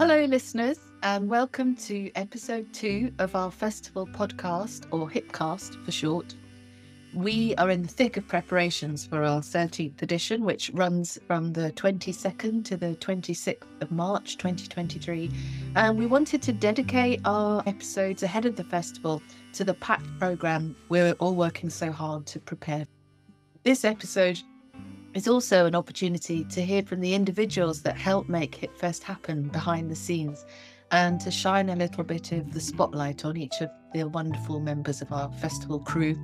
Hello, listeners, and welcome to episode two of our festival podcast, or HippCast for short. We are in the thick of preparations for our 13th edition, which runs from the 22nd to the 26th of March 2023. And we wanted to dedicate our episodes ahead of the festival to the packed programme we're all working so hard to prepare. This episode is also an opportunity to hear from the individuals that help make HippFest happen behind the scenes and to shine a little bit of the spotlight on each of the wonderful members of our festival crew.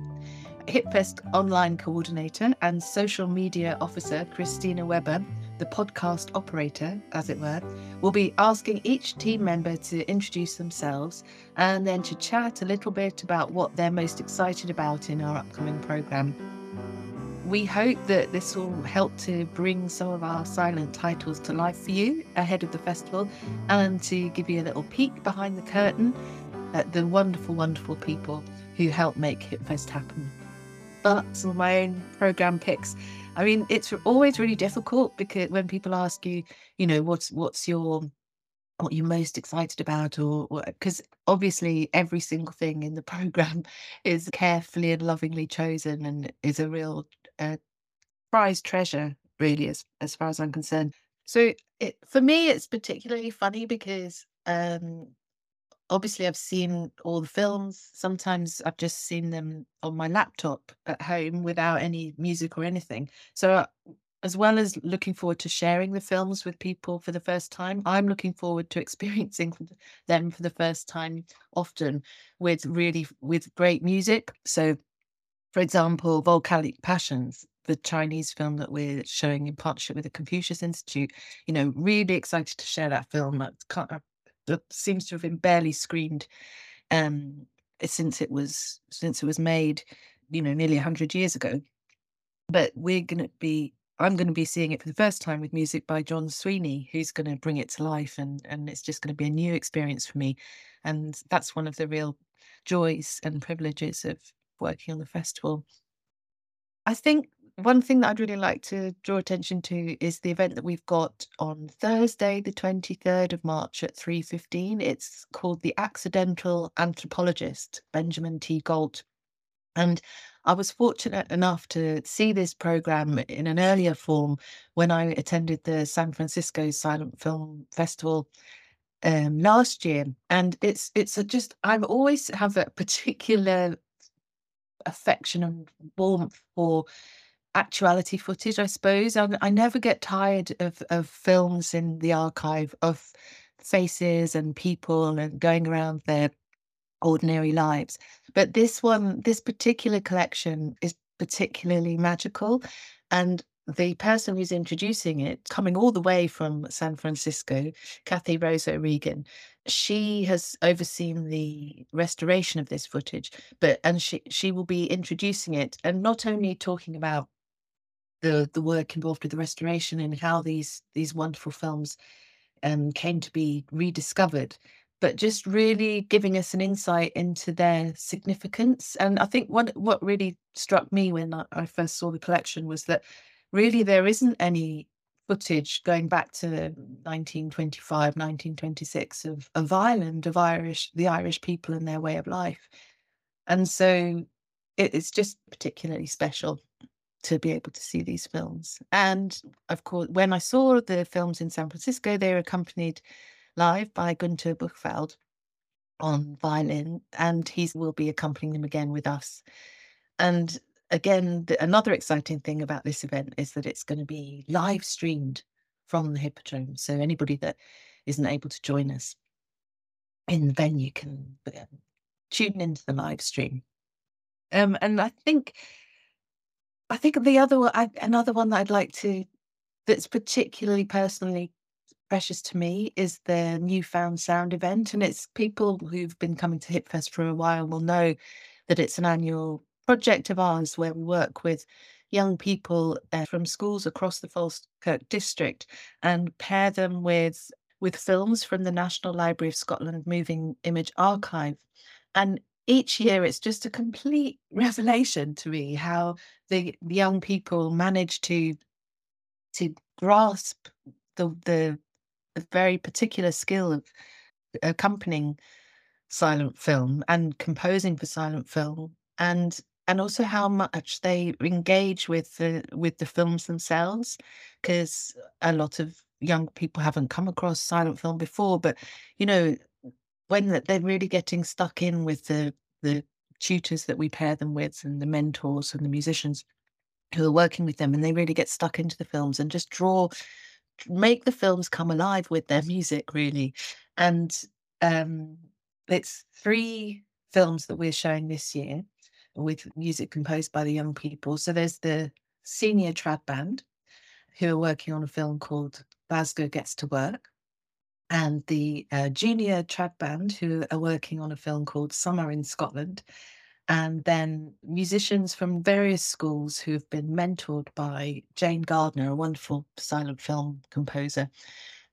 HippFest online coordinator and social media officer Christina Webber, the podcast operator, as it were, will be asking each team member to introduce themselves and then to chat a little bit about what they're most excited about in our upcoming programme we hope that this will help to bring some of our silent titles to life for you ahead of the festival and to give you a little peek behind the curtain at the wonderful, wonderful people who help make HippFest happen. But some of my own program picks. I mean, it's always really difficult because when people ask you, you know, what's what's your what you're most excited about or because obviously every single thing in the program is carefully and lovingly chosen and is a real a prized treasure, really, as as far as I'm concerned. So it, for me, it's particularly funny because um, obviously I've seen all the films. Sometimes I've just seen them on my laptop at home without any music or anything. So uh, as well as looking forward to sharing the films with people for the first time, I'm looking forward to experiencing them for the first time often with really with great music. So for example, Volcanic Passions, the Chinese film that we're showing in partnership with the Confucius Institute, you know, really excited to share that film. That, uh, that seems to have been barely screened um, since it was since it was made, you know, nearly hundred years ago. But we're going to be I'm going to be seeing it for the first time with music by John Sweeney, who's going to bring it to life, and and it's just going to be a new experience for me, and that's one of the real joys and privileges of working on the festival. I think one thing that I'd really like to draw attention to is the event that we've got on Thursday, the 23rd of March at 3.15. It's called The Accidental Anthropologist, Benjamin T. Gault. And I was fortunate enough to see this program in an earlier form when I attended the San Francisco Silent Film Festival um, last year. And it's it's a just I've always have a particular affection and warmth for actuality footage, I suppose. I, I never get tired of, of films in the archive of faces and people and going around their ordinary lives. But this one, this particular collection is particularly magical. And the person who's introducing it, coming all the way from San Francisco, Kathy Rose O'Regan, she has overseen the restoration of this footage, but and she she will be introducing it and not only talking about the the work involved with the restoration and how these these wonderful films um, came to be rediscovered, but just really giving us an insight into their significance. And I think one what really struck me when I, I first saw the collection was that really there isn't any footage going back to 1925, 1926 of, of Ireland, of Irish, the Irish people and their way of life. And so it, it's just particularly special to be able to see these films. And of course, when I saw the films in San Francisco, they were accompanied live by Gunter Buchwald on violin, and he will be accompanying them again with us. And again, the, another exciting thing about this event is that it's going to be live streamed from the Hippodrome. So anybody that isn't able to join us in the venue can tune into the live stream. Um, and I think, I think the other one, I, another one that I'd like to, that's particularly personally precious to me is the Newfound Sound event. And it's people who've been coming to HippFest for a while will know that it's an annual project of ours where we work with young people uh, from schools across the Falkirk district and pair them with with films from the National Library of Scotland Moving Image Archive. And each year it's just a complete revelation to me how the, the young people manage to to grasp the the a very particular skill of accompanying silent film and composing for silent film and and also how much they engage with the with the films themselves because a lot of young people haven't come across silent film before but you know when they're really getting stuck in with the the tutors that we pair them with and the mentors and the musicians who are working with them and they really get stuck into the films and just draw make the films come alive with their music really. And um it's three films that we're showing this year with music composed by the young people so there's the senior trad band who are working on a film called glasgow gets to work and the uh, junior trad band who are working on a film called summer in scotland and then musicians from various schools who have been mentored by Jane Gardner, a wonderful silent film composer.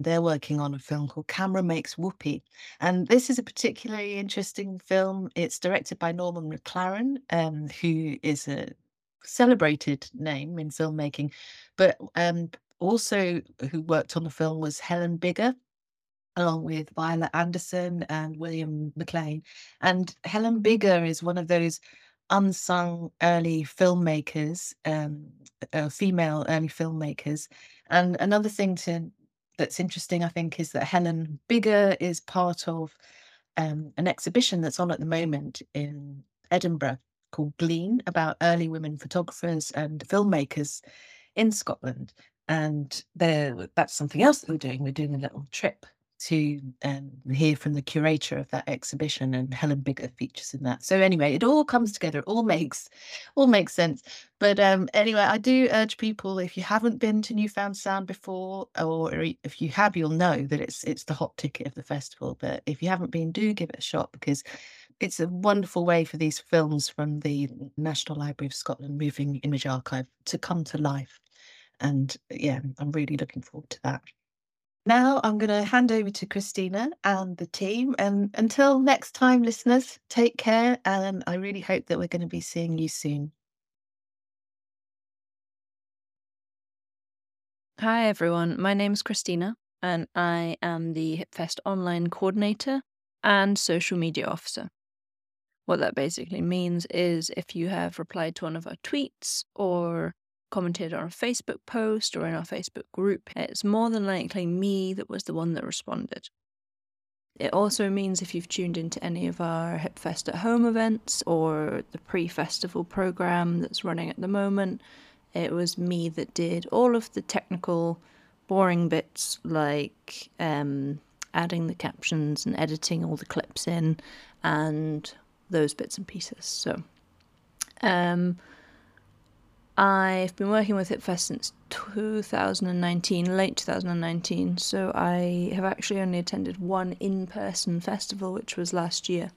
They're working on a film called Camera Makes Whoopee. And this is a particularly interesting film. It's directed by Norman McLaren, um, who is a celebrated name in filmmaking, but um, also who worked on the film was Helen Biggar, along with Violet Anderson and William McLean. And Helen Biggar is one of those unsung early filmmakers, um, uh, female early filmmakers. And another thing to that's interesting, I think, is that Helen Biggar is part of um, an exhibition that's on at the moment in Edinburgh called Glean about early women photographers and filmmakers in Scotland. And that's something else that we're doing. We're doing a little trip to um, hear from the curator of that exhibition and Helen Biggar features in that. So anyway, it all comes together, it all makes all makes sense. But um, anyway, I do urge people if you haven't been to Newfound Sound before, or if you have, you'll know that it's it's the hot ticket of the festival. But if you haven't been, do give it a shot because it's a wonderful way for these films from the National Library of Scotland Moving Image Archive to come to life. And yeah, I'm really looking forward to that. Now I'm going to hand over to Christina and the team. And until next time, listeners, take care. And I really hope that we're going to be seeing you soon. Hi, everyone. My name is Christina, and I am the HippFest online coordinator and social media officer. What that basically means is if you have replied to one of our tweets or commented on a Facebook post or in our Facebook group, it's more than likely me that was the one that responded. It also means if you've tuned into any of our HippFest at Home events or the pre festival program that's running at the moment, it was me that did all of the technical, boring bits like um, adding the captions and editing all the clips in and those bits and pieces. So, um, I've been working with HippFest since 2019, late 2019, so I have actually only attended one in person festival, which was last year.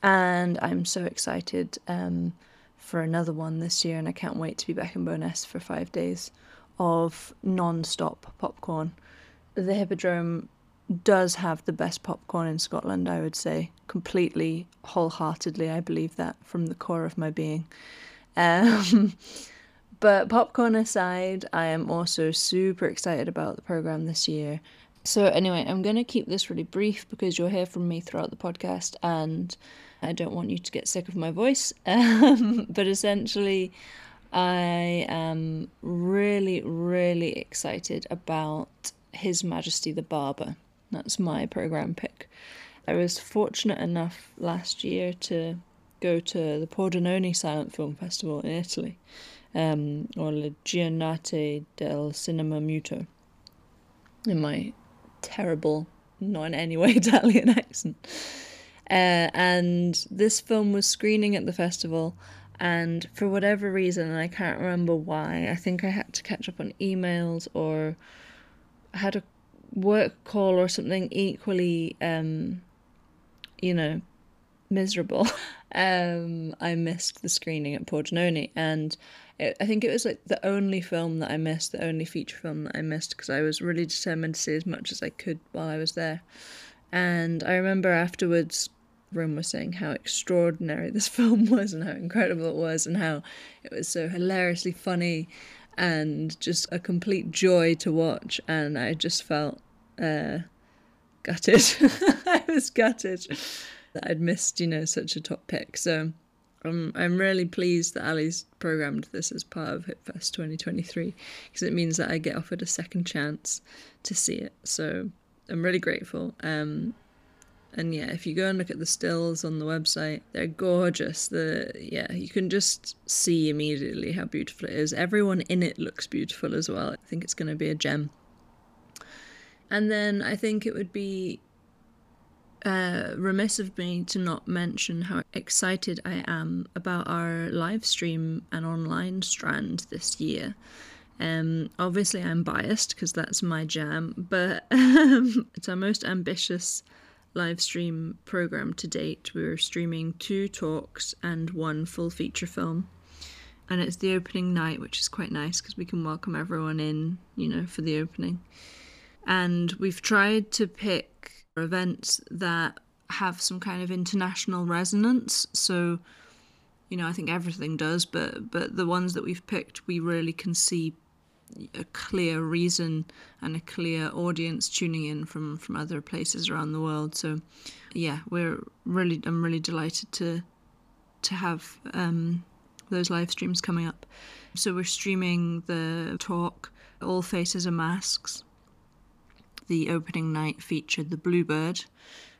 And I'm so excited um, for another one this year, and I can't wait to be back in Bo'ness for five days of non stop popcorn. The Hippodrome does have the best popcorn in Scotland, I would say, completely, wholeheartedly. I believe that from the core of my being. Um, But popcorn aside, I am also super excited about the program this year. So, anyway, I'm going to keep this really brief because you'll hear from me throughout the podcast and I don't want you to get sick of my voice. Um, but essentially, I am really, really excited about His Majesty the Barber. That's my program pick. I was fortunate enough last year to go to the Pordenone Silent Film Festival in Italy um, or Le Giornate del Cinema Muto in my terrible, not in any way Italian accent. Uh, and this film was screening at the festival, and for whatever reason, I can't remember why, I think I had to catch up on emails or had a work call or something equally, um, you know, miserable. um, I missed the screening at Pordenone, and it, I think it was like the only film that I missed, the only feature film that I missed because I was really determined to see as much as I could while I was there. And I remember afterwards, Room was saying how extraordinary this film was and how incredible it was, and how it was so hilariously funny and just a complete joy to watch. And I just felt uh, gutted. I was gutted that I'd missed, you know, such a top pick. So I'm I'm really pleased that Ali's programmed this as part of HippFest 2023 because it means that I get offered a second chance to see it. So I'm really grateful. Um, and yeah, if you go and look at the stills on the website, they're gorgeous. The yeah, you can just see immediately how beautiful it is. Everyone in it looks beautiful as well. I think it's going to be a gem. And then I think it would be uh, remiss of me to not mention how excited I am about our live stream and online strand this year. Um, obviously, I'm biased because that's my jam, but um, it's our most ambitious live stream program to date. We're streaming two talks and one full feature film. And it's the opening night, which is quite nice because we can welcome everyone in, you know, for the opening. And we've tried to pick events that have some kind of international resonance. So, you know, I think everything does, but but the ones that we've picked, we really can see a clear reason and a clear audience tuning in from from other places around the world. So, yeah, we're really I'm really delighted to to have um, those live streams coming up. So we're streaming the talk All Faces Are Masks the opening night featured The Bluebird,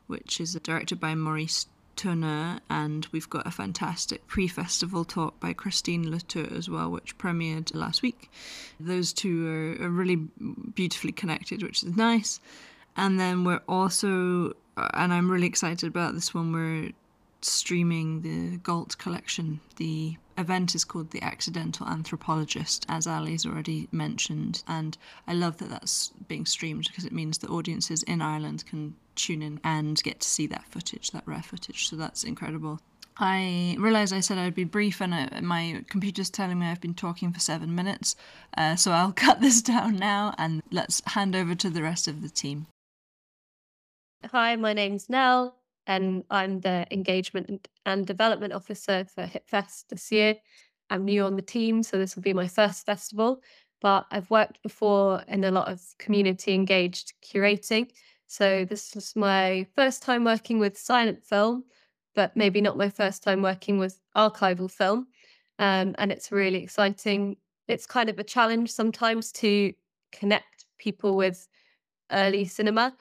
which is directed by Maurice Tourneur, and we've got a fantastic pre festival talk by Christine Latour as well, which premiered last week. Those two are, are really beautifully connected, which is nice. And then we're also, uh, and I'm really excited about this one, we're streaming the Gault collection, the event is called The Accidental Anthropologist, as Ali's already mentioned. And I love that that's being streamed because it means that audiences in Ireland can tune in and get to see that footage, that rare footage. So that's incredible. I realised I said I'd be brief, and I, my computer's telling me I've been talking for seven minutes. Uh, so I'll cut this down now and let's hand over to the rest of the team. Hi, my name's Nell and I'm the engagement and development officer for HippFest this year. I'm new on the team, so this will be my first festival, but I've worked before in a lot of community engaged curating. So this is my first time working with silent film, but maybe not my first time working with archival film. Um, and it's really exciting. It's kind of a challenge sometimes to connect people with early cinema,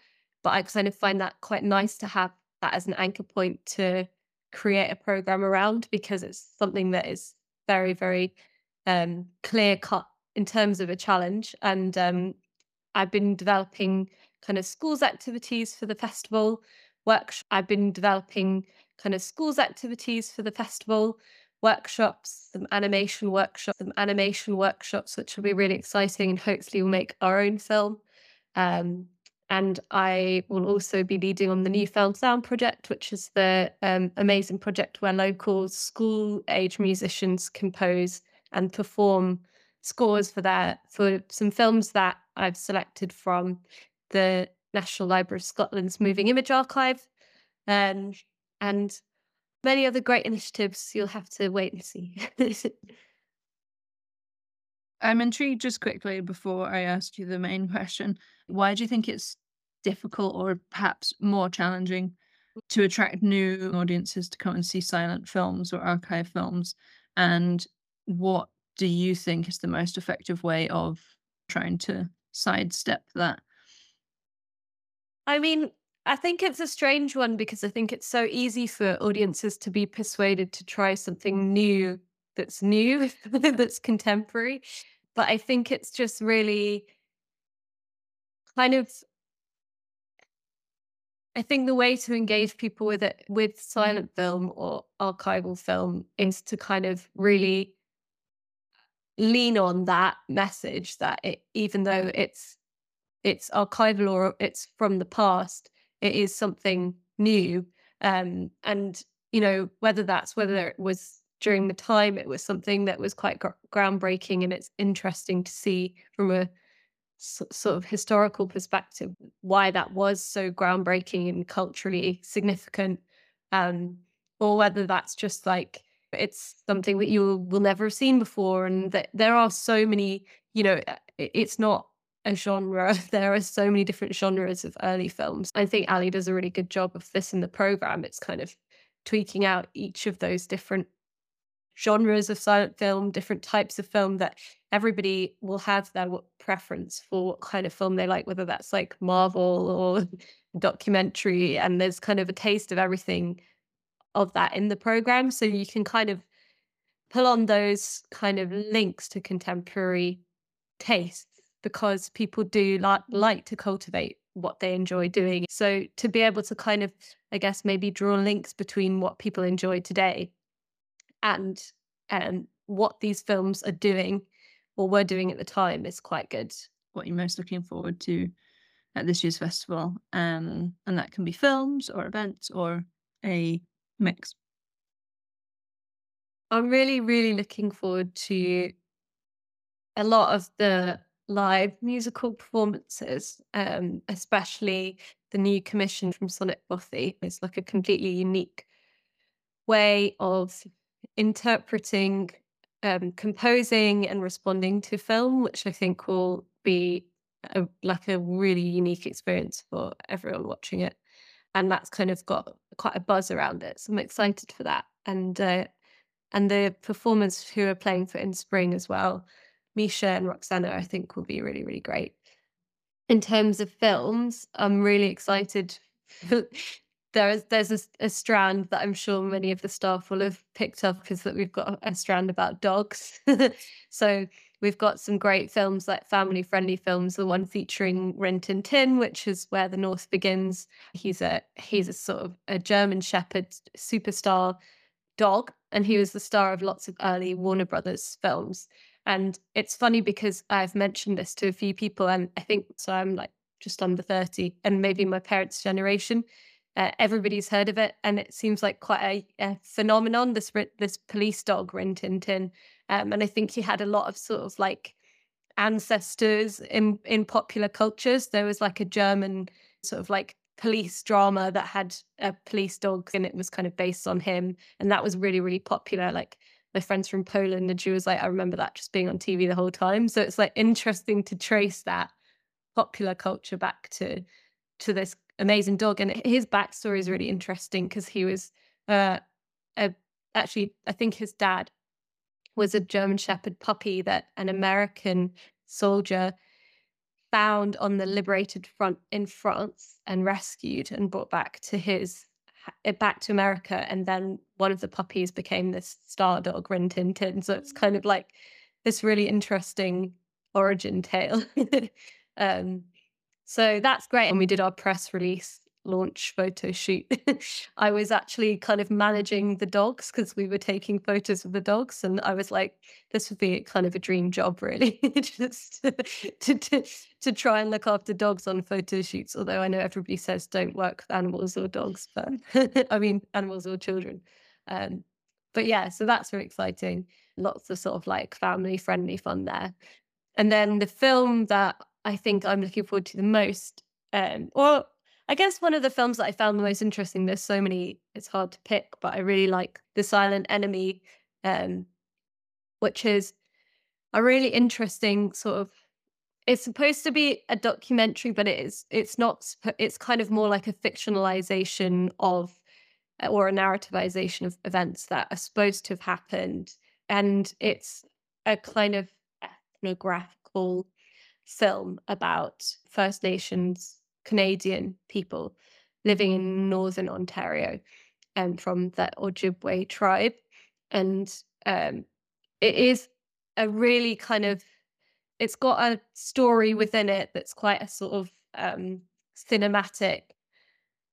but I kind of find that quite nice to have that as an anchor point to create a program around because it's something that is very very um, clear cut in terms of a challenge. And um, i've been developing kind of schools activities for the festival workshop i've been developing kind of schools activities for the festival workshops some animation workshops some animation workshops which will be really exciting and hopefully we'll make our own film. Um, and I will also be leading on the New Found Sound project, which is the um, amazing project where local school age musicians compose and perform scores for their for some films that I've selected from the National Library of Scotland's Moving Image Archive, um, and many other great initiatives. You'll have to wait and see. I'm intrigued just quickly before I ask you the main question. Why do you think it's difficult or perhaps more challenging to attract new audiences to come and see silent films or archive films? And what do you think is the most effective way of trying to sidestep that? I mean, I think it's a strange one because I think it's so easy for audiences to be persuaded to try something new that's new, that's contemporary. But I think it's just really kind of I think the way to engage people with it with silent film or archival film is to kind of really lean on that message that it, even though it's it's archival or it's from the past, it is something new. Um, and you know whether that's whether it was during the time it was something that was quite gr- groundbreaking and it's interesting to see from a sort of historical perspective why that was so groundbreaking and culturally significant um, or whether that's just like it's something that you will never have seen before and that there are so many you know it's not a genre. There are so many different genres of early films. I think Ali does a really good job of this in the program. It's kind of tweaking out each of those different genres of silent film, different types of film that everybody will have their preference for what kind of film they like, whether that's like Marvel or documentary. And there's kind of a taste of everything of that in the program. So you can kind of pull on those kind of links to contemporary tastes because people do like, like to cultivate what they enjoy doing. So to be able to kind of, I guess, maybe draw links between what people enjoy today and um, what these films are doing or were doing at the time is quite good. What you're most looking forward to at this year's festival, um, and that can be films or events or a mix. I'm really, really looking forward to a lot of the live musical performances, um, especially the new commission from Sonic Bothy. It's like a completely unique way of interpreting, um, composing, and responding to film, which I think will be a, like a really unique experience for everyone watching it. And that's kind of got quite a buzz around it. So I'm excited for that. And uh, and the performers who are playing for In Spring as well Misha and Roxana, I think will be really, really great. In terms of films, I'm really excited. there is there's a, a, strand that I'm sure many of the staff will have picked up is that we've got a strand about dogs. so we've got some great films like family friendly films. The one featuring Rin Tin Tin, which is where the North begins. He's a he's a sort of a German Shepherd superstar dog, and he was the star of lots of early Warner Brothers films. And it's funny because I've mentioned this to a few people, and I think so. I'm like just under 30, and maybe my parents' generation. Uh, everybody's heard of it, and it seems like quite a, a phenomenon. This this police dog, Rin Tin Tin, um, and I think he had a lot of sort of like ancestors in in popular cultures. There was like a German sort of like police drama that had a police dog, and it was kind of based on him, and that was really really popular. Like my friends from Poland, and she was like, I remember that just being on TV the whole time. So it's like interesting to trace that popular culture back to to this amazing dog. And his backstory is really interesting because he was uh, a, actually, I think his dad was a German Shepherd puppy that an American soldier found on the liberated front in France and rescued and brought back to his it back to America, and then one of the puppies became this star dog, Rin Tin Tin. So it's kind of like this really interesting origin tale. um, so that's great. And we did our press release launch photo shoot. I was actually kind of managing the dogs because we were taking photos of the dogs, and I was like, this would be kind of a dream job, really, just to, to to try and look after dogs on photo shoots. Although I know everybody says don't work with animals or dogs, but I mean animals or children. Um, but yeah, so that's very exciting. Lots of sort of like family friendly fun there. And then the film that I think I'm looking forward to the most, um, I guess one of the films that I found the most interesting, there's so many, it's hard to pick, but I really like The Silent Enemy, um, which is a really interesting sort of it's supposed to be a documentary but it is it's not it's kind of more like a fictionalization of or a narrativization of events that are supposed to have happened and it's a kind of ethnographical film about first nations Canadian people living in northern Ontario and um, from the Ojibwe tribe. And um, it is a really kind of, it's got a story within it that's quite a sort of um, cinematic,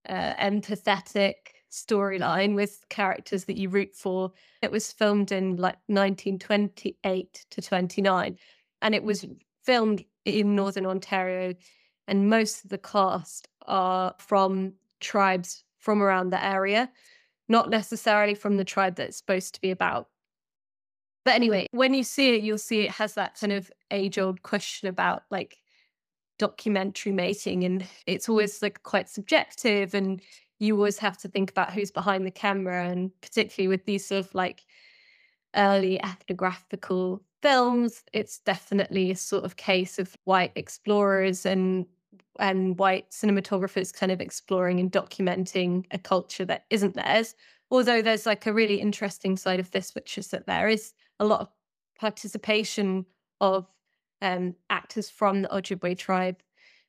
uh, empathetic storyline with characters that you root for. It was filmed in like 1928 to 29, and it was filmed in Northern Ontario and most of the cast are from tribes from around the area, not necessarily from the tribe that it's supposed to be about. But anyway, when you see it, you'll see it has that kind of age old question about like documentary making, and it's always like quite subjective, and you always have to think about who's behind the camera, and particularly with these sort of like early ethnographical films, it's definitely a sort of case of white explorers and and white cinematographers kind of exploring and documenting a culture that isn't theirs. Although there's like a really interesting side of this, which is that there is a lot of participation of um, actors from the Ojibwe tribe.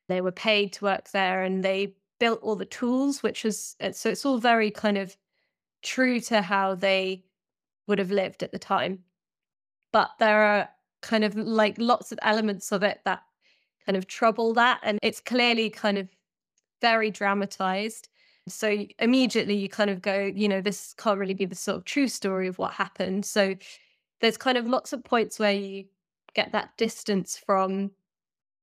They were paid to work there and they built all the tools, which is uh, so it's all very kind of true to how they would have lived at the time. But there are kind of like lots of elements of it that kind of trouble that. And it's clearly kind of very dramatized. So immediately you kind of go, you know, this can't really be the sort of true story of what happened. So there's kind of lots of points where you get that distance from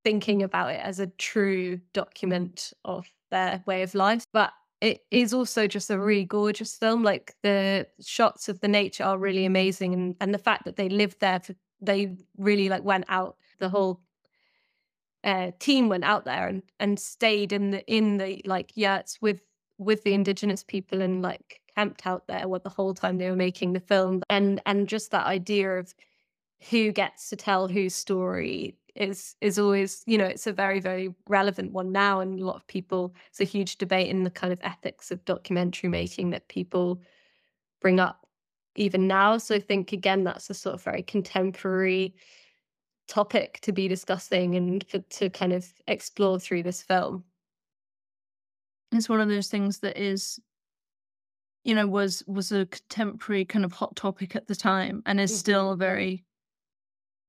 thinking about it as a true document of their way of life. But it is also just a really gorgeous film. Like the shots of the nature are really amazing, and and the fact that they lived there, for, they really like went out. The whole uh, team went out there and and stayed in the in the like yurts with with the indigenous people and like camped out there what the whole time they were making the film and and just that idea of who gets to tell whose story is is always you know it's a very very relevant one now and a lot of people it's a huge debate in the kind of ethics of documentary making that people bring up even now so i think again that's a sort of very contemporary topic to be discussing and for, to kind of explore through this film it's one of those things that is you know was was a contemporary kind of hot topic at the time and is mm-hmm. still a very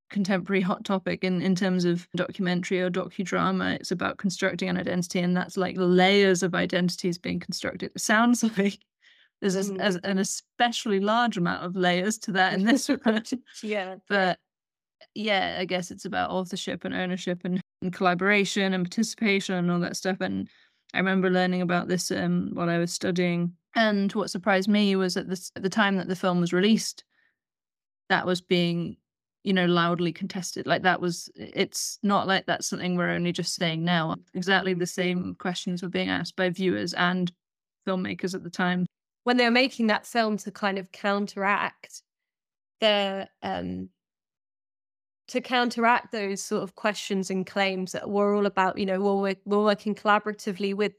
contemporary hot topic in in terms of documentary or docudrama. It's about constructing an identity and that's like layers of identities being constructed. It sounds like there's a, mm. an especially large amount of layers to that in this one yeah. But yeah i guess it's about authorship and ownership and, and collaboration and participation and all that stuff. And I remember learning about this um, while I was studying. And what surprised me was at, this, at the time that the film was released, that was being, you know, loudly contested. Like that was, it's not like that's something we're only just saying now. Exactly the same questions were being asked by viewers and filmmakers at the time. When they were making that film to kind of counteract the um, to counteract those sort of questions and claims that we're all about, you know, we're, we're working collaboratively with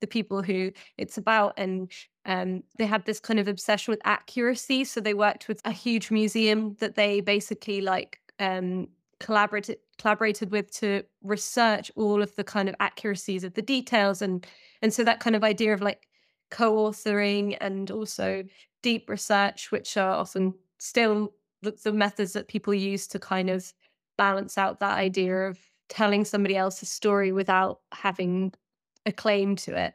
the people who it's about. And um, they had this kind of obsession with accuracy. So they worked with a huge museum that they basically like um, collaborated collaborated with to research all of the kind of accuracies of the details and and so that kind of idea of like co-authoring and also deep research which are often still the, the methods that people use to kind of balance out that idea of telling somebody else's story without having a claim to it.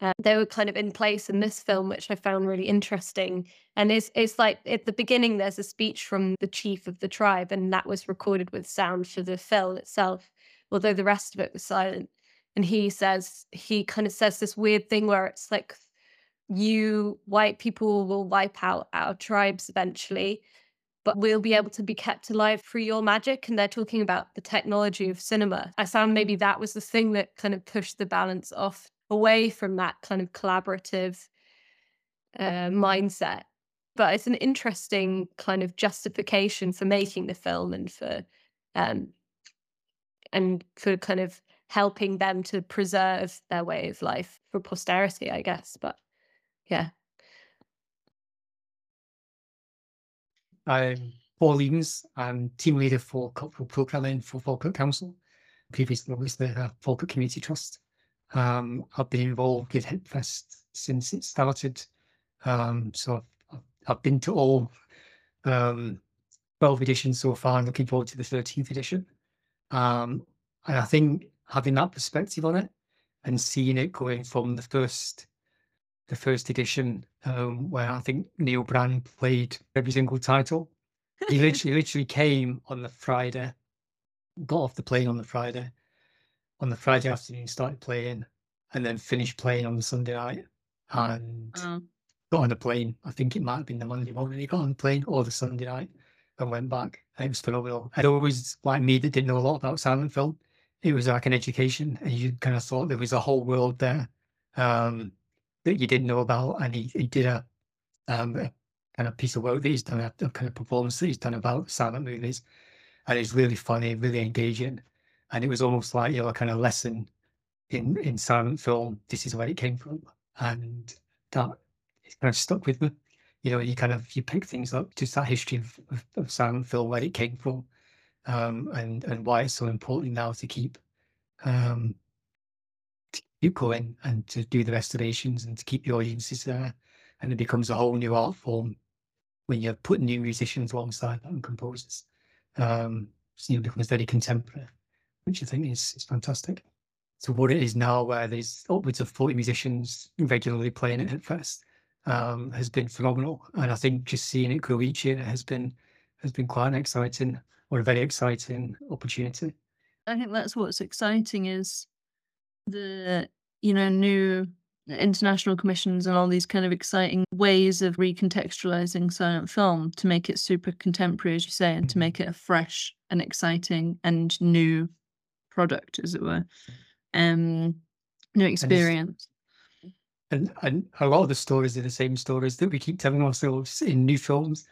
Uh, they were kind of in place in this film, which I found really interesting. And it's it's like at the beginning, there's a speech from the chief of the tribe, and that was recorded with sound for the film itself, although the rest of it was silent. And he says he kind of says this weird thing where it's like, you white people will wipe out our tribes eventually, but we'll be able to be kept alive through your magic. And they're talking about the technology of cinema. I found maybe that was the thing that kind of pushed the balance off away from that kind of collaborative uh, mindset. But it's an interesting kind of justification for making the film and for um, and for kind of helping them to preserve their way of life for posterity, I guess. But yeah, I'm Paul Eames. I'm team leader for cultural programming for Falkirk Council. Previously, was the uh, Falkirk Community Trust. Um, I've been involved with HippFest since it started. Um, so I've, I've, been to all um, 12 editions so far. I'm looking forward to the 13th edition. Um, and I think having that perspective on it and seeing it going from the first the first edition, um, where I think Neil Brand played every single title. He literally, literally came on the Friday, got off the plane on the Friday, on the Friday afternoon started playing, and then finished playing on the Sunday night, and oh. got on the plane. I think it might have been the Monday morning he got on the plane or the Sunday night, and went back. And it was phenomenal. And always like me that didn't know a lot about silent film. It was like an education, and you kind of thought there was a whole world there. Um, that you didn't know about, and he, he did a um, kind of piece of work that he's done, a, a kind of performance that he's done about silent movies, and it's really funny, really engaging, and it was almost like you know a kind of lesson in in silent film. This is where it came from, and that it's kind of stuck with me. You know, you kind of you pick things up, just that history of, of, of silent film, where it came from, um, and and why it's so important now to keep um, to keep going and to do the restorations and to keep the audiences there. And it becomes a whole new art form when you're putting new musicians alongside and composers. Um, so, it becomes very contemporary, which I think is, is fantastic. So what it is now, where there's upwards of 40 musicians regularly playing it at HippFest, um, has been phenomenal. And I think just seeing it grow each year has been has been quite an exciting or a very exciting opportunity. I think that's what's exciting is the you know new international commissions and all these kind of exciting ways of recontextualizing silent film to make it super contemporary, as you say, and to Mhm. make it a fresh and exciting and new product, as it were. Um, new experience. And and a lot of the stories are the same stories that we keep telling ourselves in new films.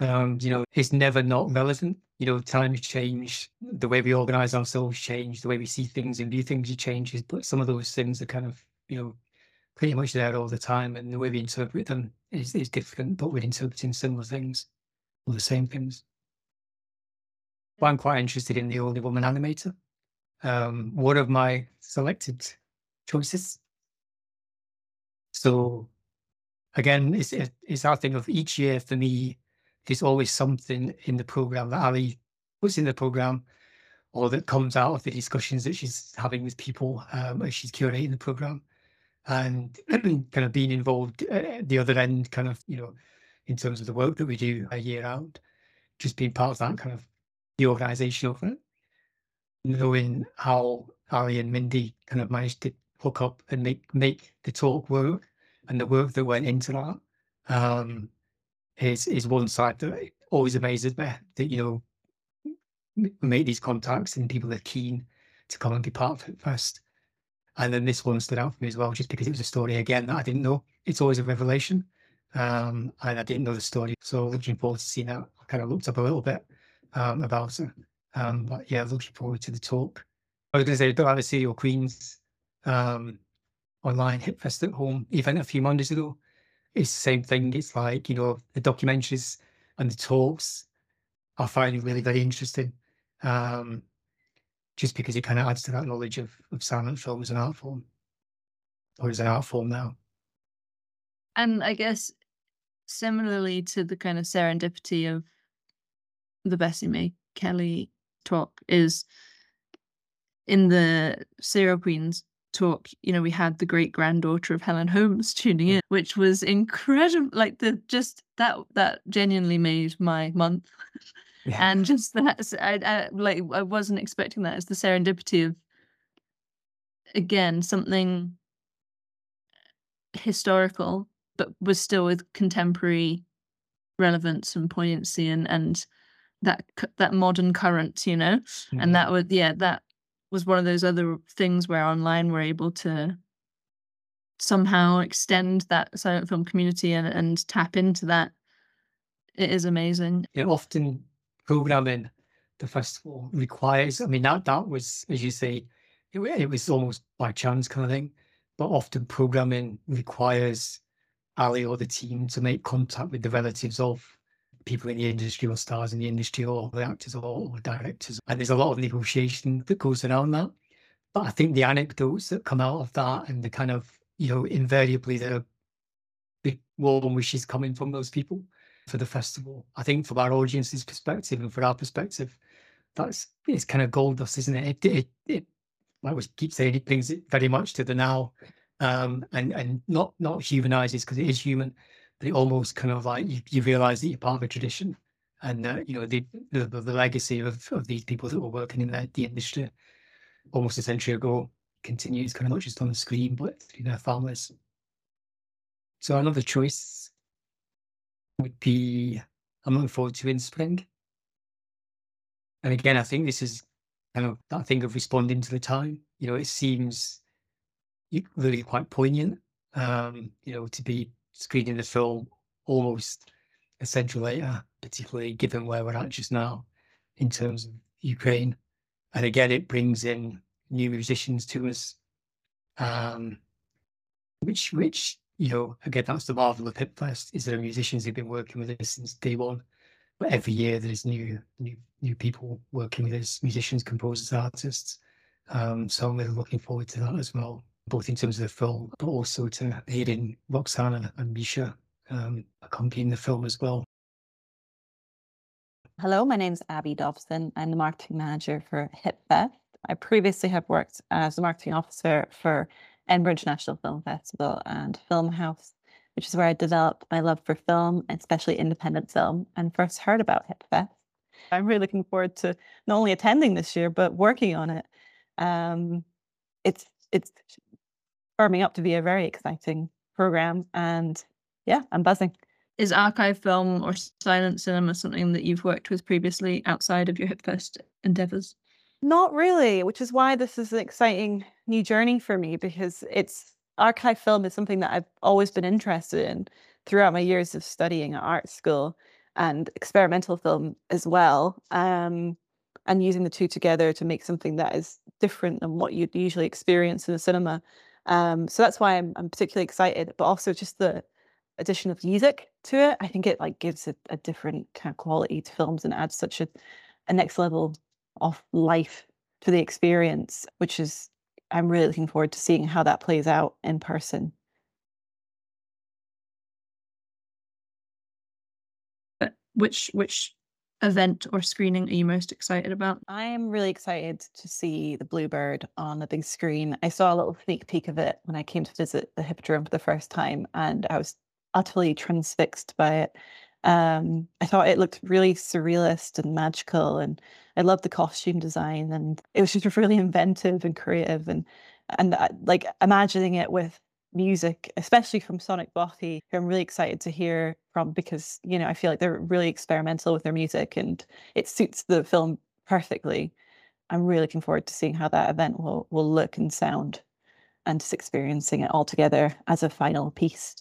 Um, you know, it's never not relevant. You know, times change, the way we organize ourselves change, the way we see things and view things changes. But some of those things are kind of, you know, pretty much there all the time. And the way we interpret them is, is different, but we're interpreting similar things or the same things. But I'm quite interested in the only woman animator. Um, one of my selected choices. So again, it's it- it's our thing of each year for me. There's always something in the program that Ali puts in the program, or that comes out of the discussions that she's having with people um, as she's curating the program, and kind of being involved at the other end, kind of you know, in terms of the work that we do a year round, just being part of that kind of the organisation of it, knowing how Ali and Mindy kind of managed to hook up and make make the talk work and the work that went into that um, is is one side that always amazes me that you know make these contacts and people are keen to come and be part of it first. And then this one stood out for me as well, just because it was a story again that I didn't know. It's always a revelation, um, and I didn't know the story, so looking forward to seeing that. I kind of looked up a little bit um, about it, um, but yeah, looking forward to the talk. I was going to say, I don't have a serial queens um, online HippFest at home event a few Mondays ago. It's the same thing. It's like, you know, the documentaries and the talks I find really very interesting. Um, just because it kind of adds to that knowledge of, of silent film as an art form. Or as an art form now. And I guess similarly to the kind of serendipity of the Bessie Mae Kelly talk is in the Serial Queens talk, you know, we had the great granddaughter of Helen Holmes tuning in, mm. which was incredible. Like the just that that genuinely made my month. Yeah. and just that I, I like I wasn't expecting that. It's the serendipity of again something historical, but was still with contemporary relevance and poignancy and and that that modern current, you know. Mhm. And that was yeah, that was one of those other things where online we're able to somehow extend that silent film community and and tap into that. It is amazing. often programming the festival requires, I mean, that, that was, as you say, it, it was almost by chance kind of thing, but often programming requires Ali or the team to make contact with the relatives of people in the industry or stars in the industry or the actors or, or directors. And there's a lot of negotiation that goes around that. But I think the anecdotes that come out of that and the kind of, you know, invariably the big warm wishes coming from those people for the festival. I think from our audience's perspective and for our perspective, that's it's kind of gold dust, isn't it? It, it, it like we keep saying, it brings it very much to the now, um, and and not not humanizes because it is human, it almost kind of like you, you realize that you're part of a tradition, and uh, you know the, the the legacy of of these people that were working in the, the industry almost a century ago continues kind of not just on the screen but through their families. So another choice would be I'm looking forward to in spring. And again, I think this is kind of that thing of responding to the time. You know, it seems really quite poignant. Um, you know, to be screening the film almost essential later, particularly given where we're at just now in terms of Ukraine. And again, it brings in new musicians to us, um, which, which you know, again, that's the marvel of HippFest is there are musicians who've been working with us since day one. But every year there's new, new, new people working with us, musicians, composers, artists. Um, so I'm really looking forward to that as well, both in terms of the film, but also to hearing Roxana and Misha um, accompanying the film as well. Hello, my name is Abbie Dobson. I'm the marketing manager for HippFest. I previously have worked as the marketing officer for Edinburgh International Film Festival and Film House, which is where I developed my love for film, especially independent film, and first heard about HippFest. I'm really looking forward to not only attending this year but working on it. Um, it's it's firming up to be a very exciting program, and yeah, I'm buzzing. Is archive film or silent cinema something that you've worked with previously outside of your HippFest endeavors? Not really, which is why this is an exciting new journey for me because it's archive film is something that I've always been interested in throughout my years of studying at art school and experimental film as well. Um, and using the two together to make something that is different than what you'd usually experience in the cinema. Um, so that's why I'm, I'm particularly excited, but also just the addition of music to it. I think it like gives it a different kind of quality to films and adds such a, a next level of life to the experience, which is I'm really looking forward to seeing how that plays out in person. But which which event or screening are you most excited about? I am really excited to see the Bluebird on the big screen. I saw a little sneak peek of it when I came to visit the Hippodrome for the first time, and I was utterly transfixed by it. Um, I thought it looked really surrealist and magical, and I loved the costume design, and it was just really inventive and creative, and and uh, like imagining it with music, especially from Sonic Bothy, who I'm really excited to hear from because you know I feel like they're really experimental with their music, and it suits the film perfectly. I'm really looking forward to seeing how that event will will look and sound, and just experiencing it all together as a final piece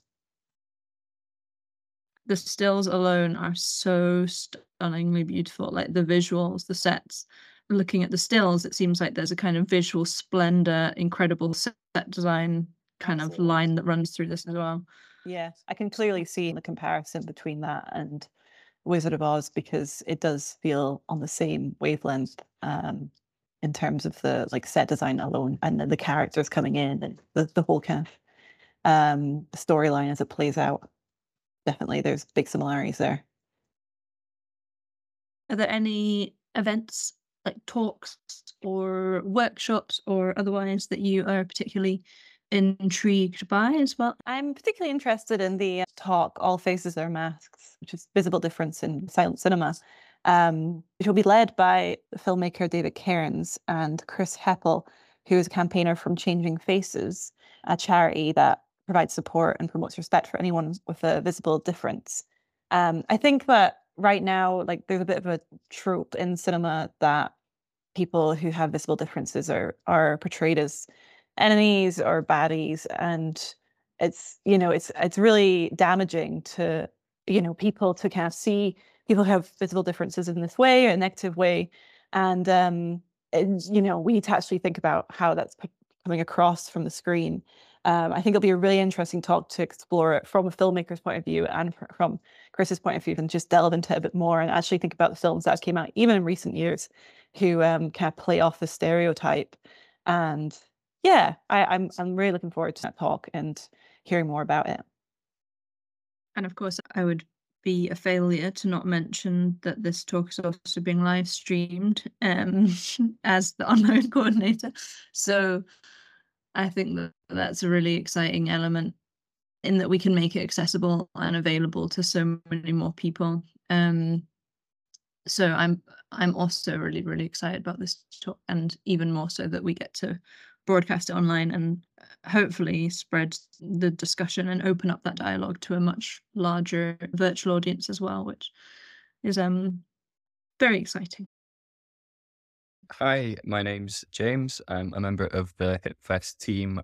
the stills alone are so stunningly beautiful. Like the visuals, the sets. Looking at the stills, it seems like there's a kind of visual splendor, incredible set design kind Absolutely. of line that runs through this as well. Yeah, I can clearly see the comparison between that and Wizard of Oz because it does feel on the same wavelength um, in terms of the like set design alone and the, the characters coming in and the, the whole kind of um, storyline as it plays out definitely there's big similarities there. Are there any events like talks or workshops or otherwise that you are particularly intrigued by as well? I'm particularly interested in the talk All Faces Are Masks, which is Visible Difference in Silent Cinema, um, which will be led by filmmaker David Cairns and Chris Heppel, who is a campaigner from Changing Faces, a charity that provides support and promotes respect for anyone with a visible difference. Um, I think that right now, like there's a bit of a trope in cinema that people who have visible differences are are portrayed as enemies or baddies, and it's you know it's it's really damaging to you know people to kind of see people who have visible differences in this way, or a negative way, and um, and, you know we need to actually think about how that's coming across from the screen um, I think it'll be a really interesting talk to explore it from a filmmaker's point of view and from Chris's point of view, and just delve into it a bit more and actually think about the films that came out even in recent years, who um, kind of play off the stereotype. And yeah, I, I'm I'm really looking forward to that talk and hearing more about it. And of course, I would be a failure to not mention that this talk is also being live streamed um, as the online coordinator. So I think that that's a really exciting element in that we can make it accessible and available to so many more people. Um, so I'm I'm also really really excited about this talk, and even more so that we get to broadcast it online and uh, hopefully spread the discussion and open up that dialogue to a much larger virtual audience as well, which is um very exciting. Hi, my name's James. I'm a member of the HippFest team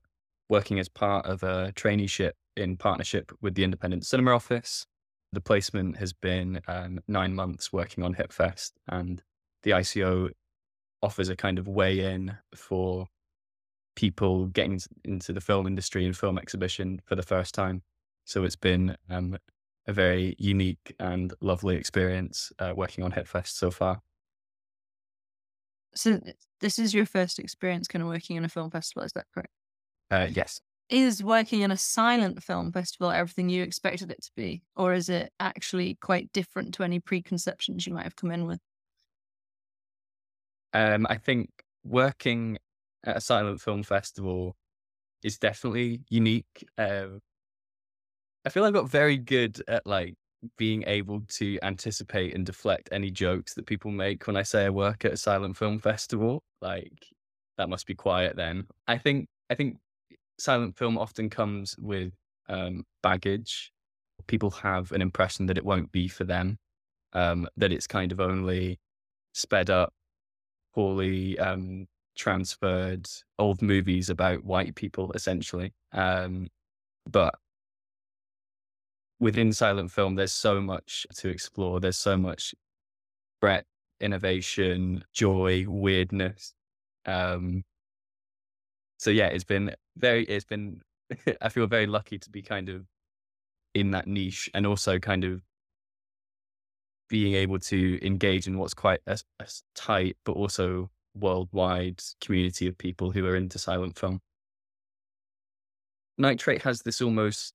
working as part of a traineeship in partnership with the Independent Cinema Office. The placement has been um, nine months working on HippFest, and the ICO offers a kind of way in for people getting into the film industry and film exhibition for the first time. So it's been um, a very unique and lovely experience uh, working on HippFest so far. So this is your first experience kind of working in a film festival, is that correct? Uh, yes. Is working in a silent film festival everything you expected it to be? Or is it actually quite different to any preconceptions you might have come in with? Um, I think working at a silent film festival is definitely unique. Um, I feel I've got very good at like being able to anticipate and deflect any jokes that people make when I say I work at a silent film festival. Like that must be quiet then. I think I think silent film often comes with um, baggage. People have an impression that it won't be for them, um, that it's kind of only sped up, poorly um, transferred old movies about white people, essentially. Um, but within silent film, there's so much to explore. There's so much breadth, innovation, joy, weirdness. Um, so yeah, it's been very, it's been, I feel very lucky to be kind of in that niche and also kind of being able to engage in what's quite a, a tight, but also worldwide community of people who are into silent film. Nitrate has this almost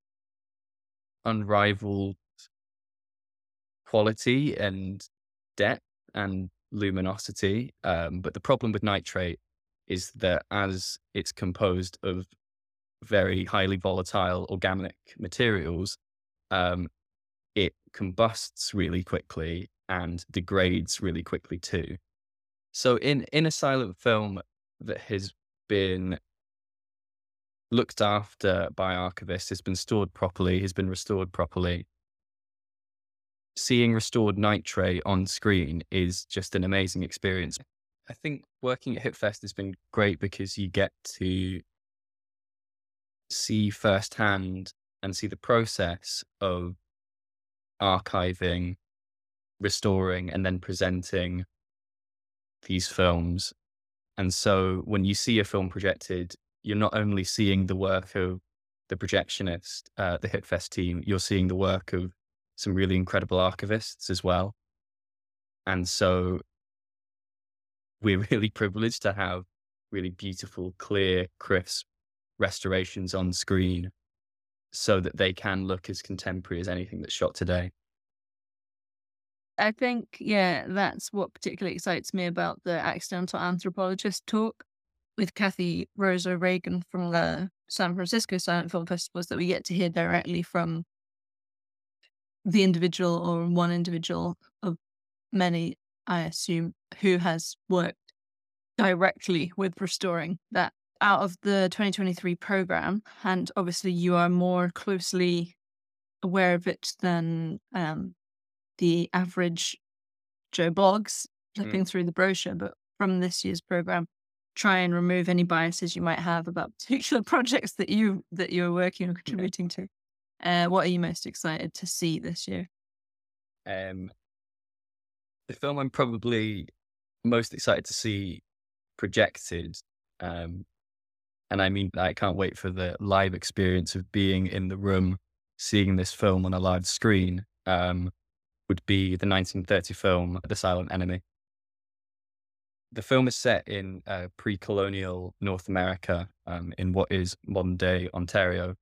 unrivaled quality and depth and luminosity. Um, but the problem with nitrate is that as it's composed of very highly volatile organic materials, um, it combusts really quickly and degrades really quickly too. So in in a silent film that has been looked after by archivists, has been stored properly, has been restored properly. Seeing restored nitrate on screen is just an amazing experience. I think working at HippFest has been great because you get to see firsthand and see the process of archiving, restoring, and then presenting these films. And so when you see a film projected, you're not only seeing the work of the projectionist, uh, the HippFest team, you're seeing the work of some really incredible archivists as well. And so we're really privileged to have really beautiful, clear, crisp restorations on screen so that they can look as contemporary as anything that's shot today. I think, yeah, that's what particularly excites me about the accidental anthropologist talk with Kathy Rose O'Regan from the San Francisco Silent Film Festival is that we get to hear directly from the individual or one individual of many, I assume, who has worked directly with restoring that out of the 2023 program. And obviously, you are more closely aware of it than um, the average Joe Bloggs, flipping mm. through the brochure. But from this year's program, try and remove any biases you might have about particular projects that you that you're working or contributing to. Uh, what are you most excited to see this year? Um, the film I'm probably most excited to see projected, um, and I mean I can't wait for the live experience of being in the room, seeing this film on a large screen. Um, would be the 1930 film The Silent Enemy the film is set in uh, pre-colonial North America, um, in what is modern day Ontario,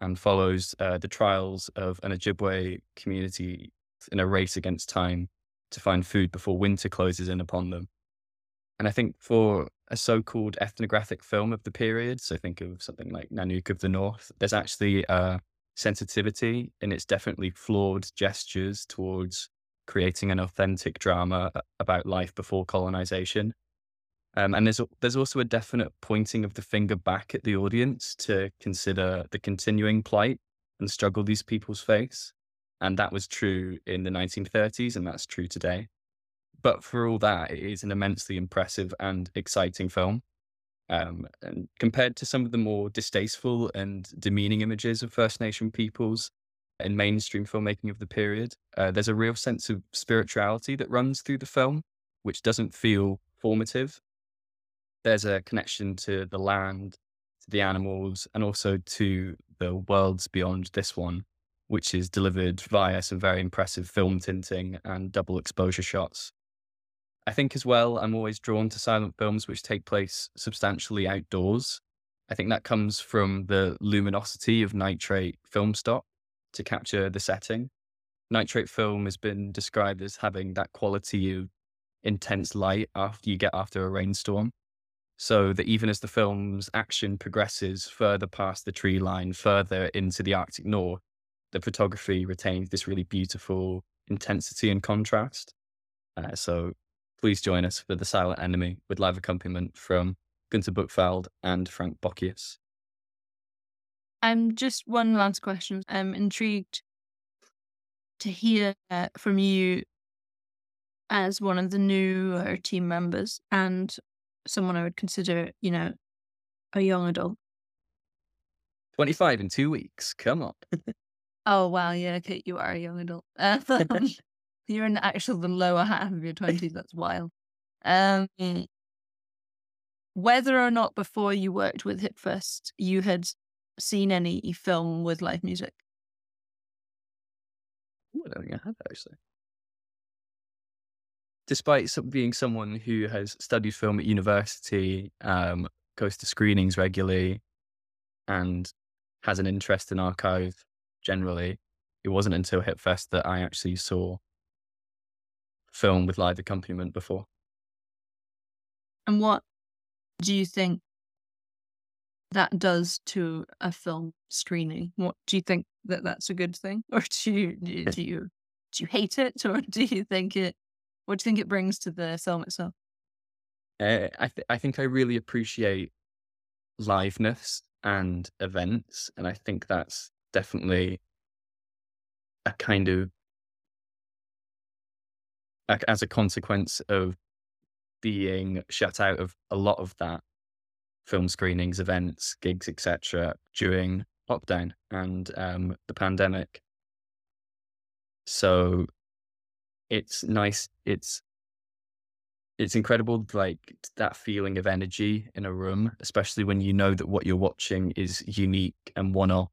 and follows uh, the trials of an Ojibwe community in a race against time to find food before winter closes in upon them. And I think for a so-called ethnographic film of the period, so think of something like Nanook of the North, there's actually a sensitivity in its definitely flawed gestures towards creating an authentic drama about life before colonization. Um, and there's there's also a definite pointing of the finger back at the audience to consider the continuing plight and struggle these people's face. And that was true in the 1930s, and that's true today. But for all that, it is an immensely impressive and exciting film. Um, and compared to some of the more distasteful and demeaning images of First Nation peoples, in mainstream filmmaking of the period. Uh, there's a real sense of spirituality that runs through the film, which doesn't feel formative. There's a connection to the land, to the animals, and also to the worlds beyond this one, which is delivered via some very impressive film tinting and double exposure shots. I think as well, I'm always drawn to silent films which take place substantially outdoors. I think that comes from the luminosity of nitrate film stock to capture the setting. Nitrate film has been described as having that quality of intense light after you get after a rainstorm. So that even as the film's action progresses further past the tree line, further into the Arctic North, the photography retains this really beautiful intensity and contrast. Uh, so please join us for The Silent Enemy with live accompaniment from Günter Buchwald and Frank Bockius. Um, just one last question. I'm intrigued to hear uh, from you as one of the newer team members and someone I would consider, you know, a young adult. 25 in two weeks. Come on. oh, wow. Yeah, okay. You are a young adult. You're in the actual the lower half of your 20s. That's wild. Um, whether or not before you worked with Hippfest, you had seen any film with live music? Ooh, I don't think I have actually. Despite being someone who has studied film at university, um, goes to screenings regularly, and has an interest in archive generally, it wasn't until Hippfest that I actually saw film with live accompaniment before. And what do you think that does to a film screening? What do you think that that's a good thing, or do you do you do you, do you hate it, or do you think it? What do you think it brings to the film itself? Uh, I th- I think I really appreciate liveness and events, and I think that's definitely a kind of as a consequence of being shut out of a lot of that film screenings, events, gigs, etc. during lockdown and um, the pandemic. So it's nice. It's it's incredible, like that feeling of energy in a room, especially when you know that what you're watching is unique and one-off,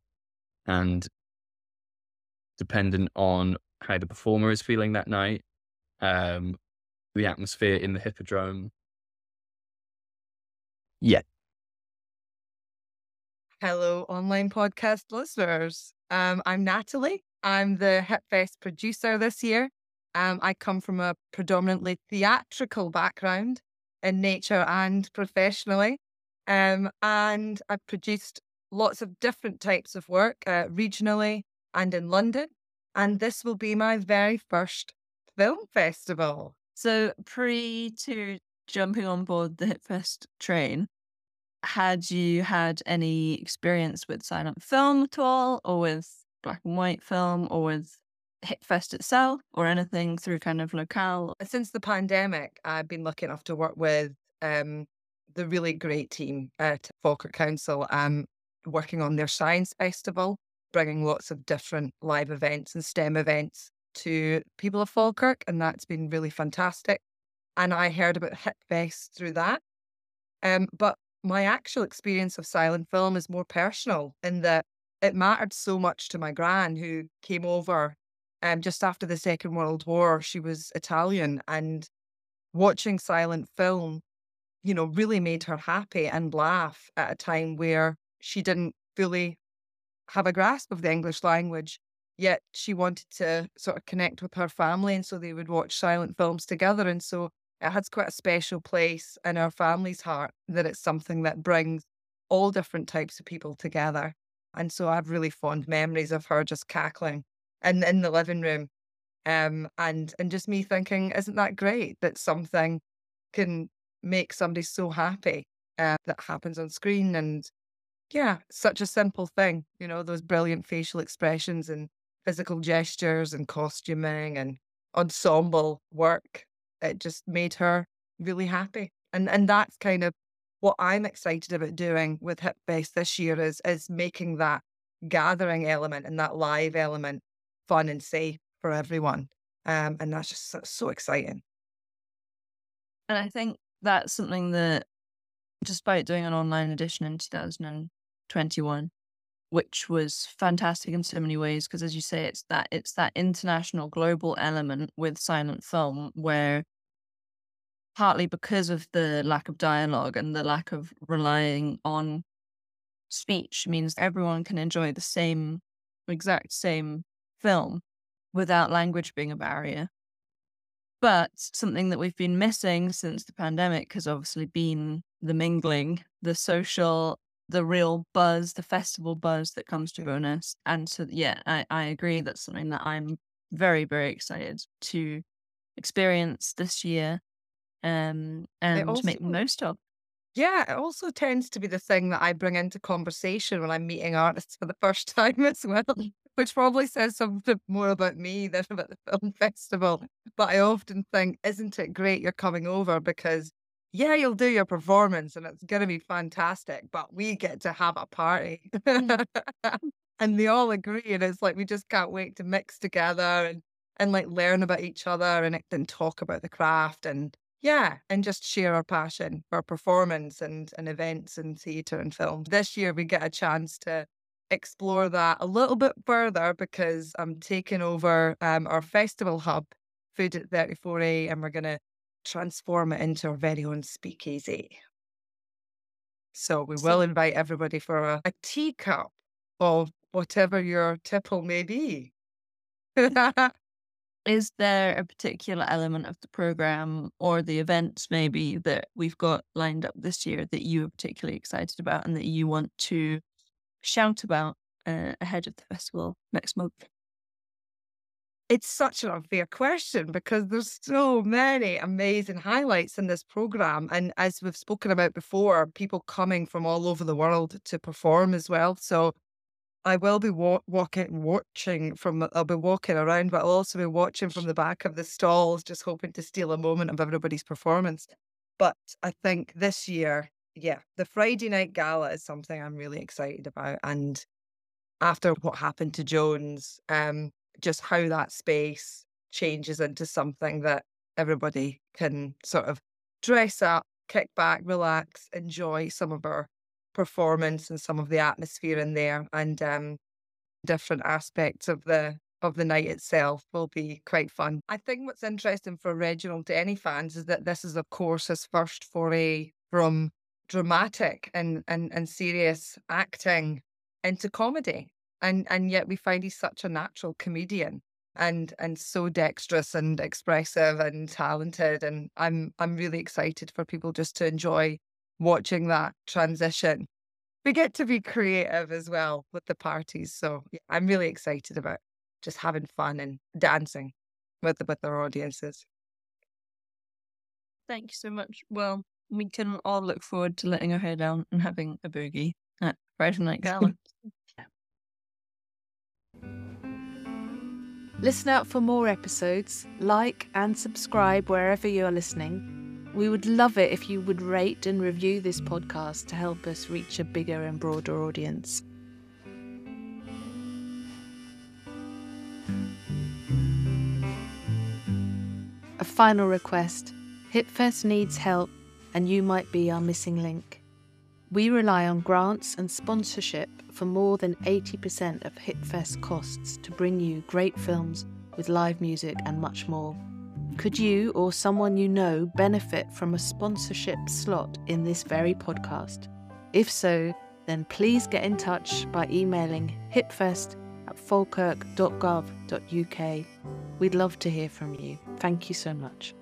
and dependent on how the performer is feeling that night, um, the atmosphere in the hippodrome. Yeah, Hello, online podcast listeners. Um, I'm Natalie. I'm the HippFest producer this year. Um, I come from a predominantly theatrical background in nature and professionally. Um, and I've produced lots of different types of work uh, regionally and in London. And this will be my very first film festival. So, pre to jumping on board the HippFest train, had you had any experience with silent film at all, or with black and white film, or with Hippfest itself, or anything through kind of locale? Since the pandemic, I've been lucky enough to work with um, the really great team at Falkirk Council, um, working on their science festival, bringing lots of different live events and STEM events to people of Falkirk, and that's been really fantastic. And I heard about Hippfest through that. Um, but my actual experience of silent film is more personal in that it mattered so much to my gran who came over um, just after the Second World War. She was Italian and watching silent film, you know, really made her happy and laugh at a time where she didn't fully have a grasp of the English language. Yet she wanted to sort of connect with her family. And so they would watch silent films together. And so it has quite a special place in our family's heart that it's something that brings all different types of people together. And so I have really fond memories of her just cackling in, in the living room. Um, and and just me thinking, isn't that great that something can make somebody so happy uh, that happens on screen? And yeah, such a simple thing, you know, those brilliant facial expressions and physical gestures and costuming and ensemble work it just made her really happy. And and that's kind of what I'm excited about doing with Hippfest this year is is making that gathering element and that live element fun and safe for everyone. Um, and that's just so, so exciting. And I think that's something that, despite doing an online edition in 2021, which was fantastic in so many ways, because as you say, it's that it's that international global element with silent film where partly because of the lack of dialogue and the lack of relying on speech means everyone can enjoy the same exact same film without language being a barrier. But something that we've been missing since the pandemic has obviously been the mingling, the social, the real buzz, the festival buzz that comes to Bo'ness. And so, yeah, I, I agree. That's something that I'm very, very excited to experience this year um, and also, make the most of. Yeah, it also tends to be the thing that I bring into conversation when I'm meeting artists for the first time as well, which probably says something more about me than about the film festival. But I often think, isn't it great you're coming over because yeah, you'll do your performance and it's going to be fantastic, but we get to have a party. Mm. and they all agree. And it's like, we just can't wait to mix together and, and like learn about each other and then talk about the craft and yeah, and just share our passion for performance and, and events and theatre and film. This year, we get a chance to explore that a little bit further because I'm taking over um, our festival hub, Food at 34A, and we're going to transform it into our very own speakeasy. So we will invite everybody for a, a teacup of whatever your tipple may be. Is there a particular element of the program or the events maybe that we've got lined up this year that you are particularly excited about and that you want to shout about uh, ahead of the festival next month? It's such an unfair question because there's so many amazing highlights in this program. And as we've spoken about before, people coming from all over the world to perform as well. So I will be wa- walking, watching from, I'll be walking around, but I'll also be watching from the back of the stalls, just hoping to steal a moment of everybody's performance. But I think this year, yeah, the Friday night gala is something I'm really excited about. And after what happened to Jones, um, just how that space changes into something that everybody can sort of dress up, kick back, relax, enjoy some of our performance and some of the atmosphere in there and um, different aspects of the of the night itself will be quite fun. I think what's interesting for Reginald Denny fans is that this is of course his first foray from dramatic and and, and serious acting into comedy. And and yet we find he's such a natural comedian and and so dexterous and expressive and talented and I'm I'm really excited for people just to enjoy watching that transition. We get to be creative as well with the parties. So yeah, I'm really excited about just having fun and dancing with with our audiences. Thank you so much. Well, we can all look forward to letting our hair down and having a boogie at Friday Night Gala. Listen out for more episodes, like and subscribe wherever you are listening we would love it if you would rate and review this podcast to help us reach a bigger and broader audience. A final request HippFest needs help, and you might be our missing link. We rely on grants and sponsorship for more than 80% of HippFest costs to bring you great films with live music and much more. Could you or someone you know benefit from a sponsorship slot in this very podcast? If so, then please get in touch by emailing hippfest at falkirk.gov.uk. We'd love to hear from you. Thank you so much.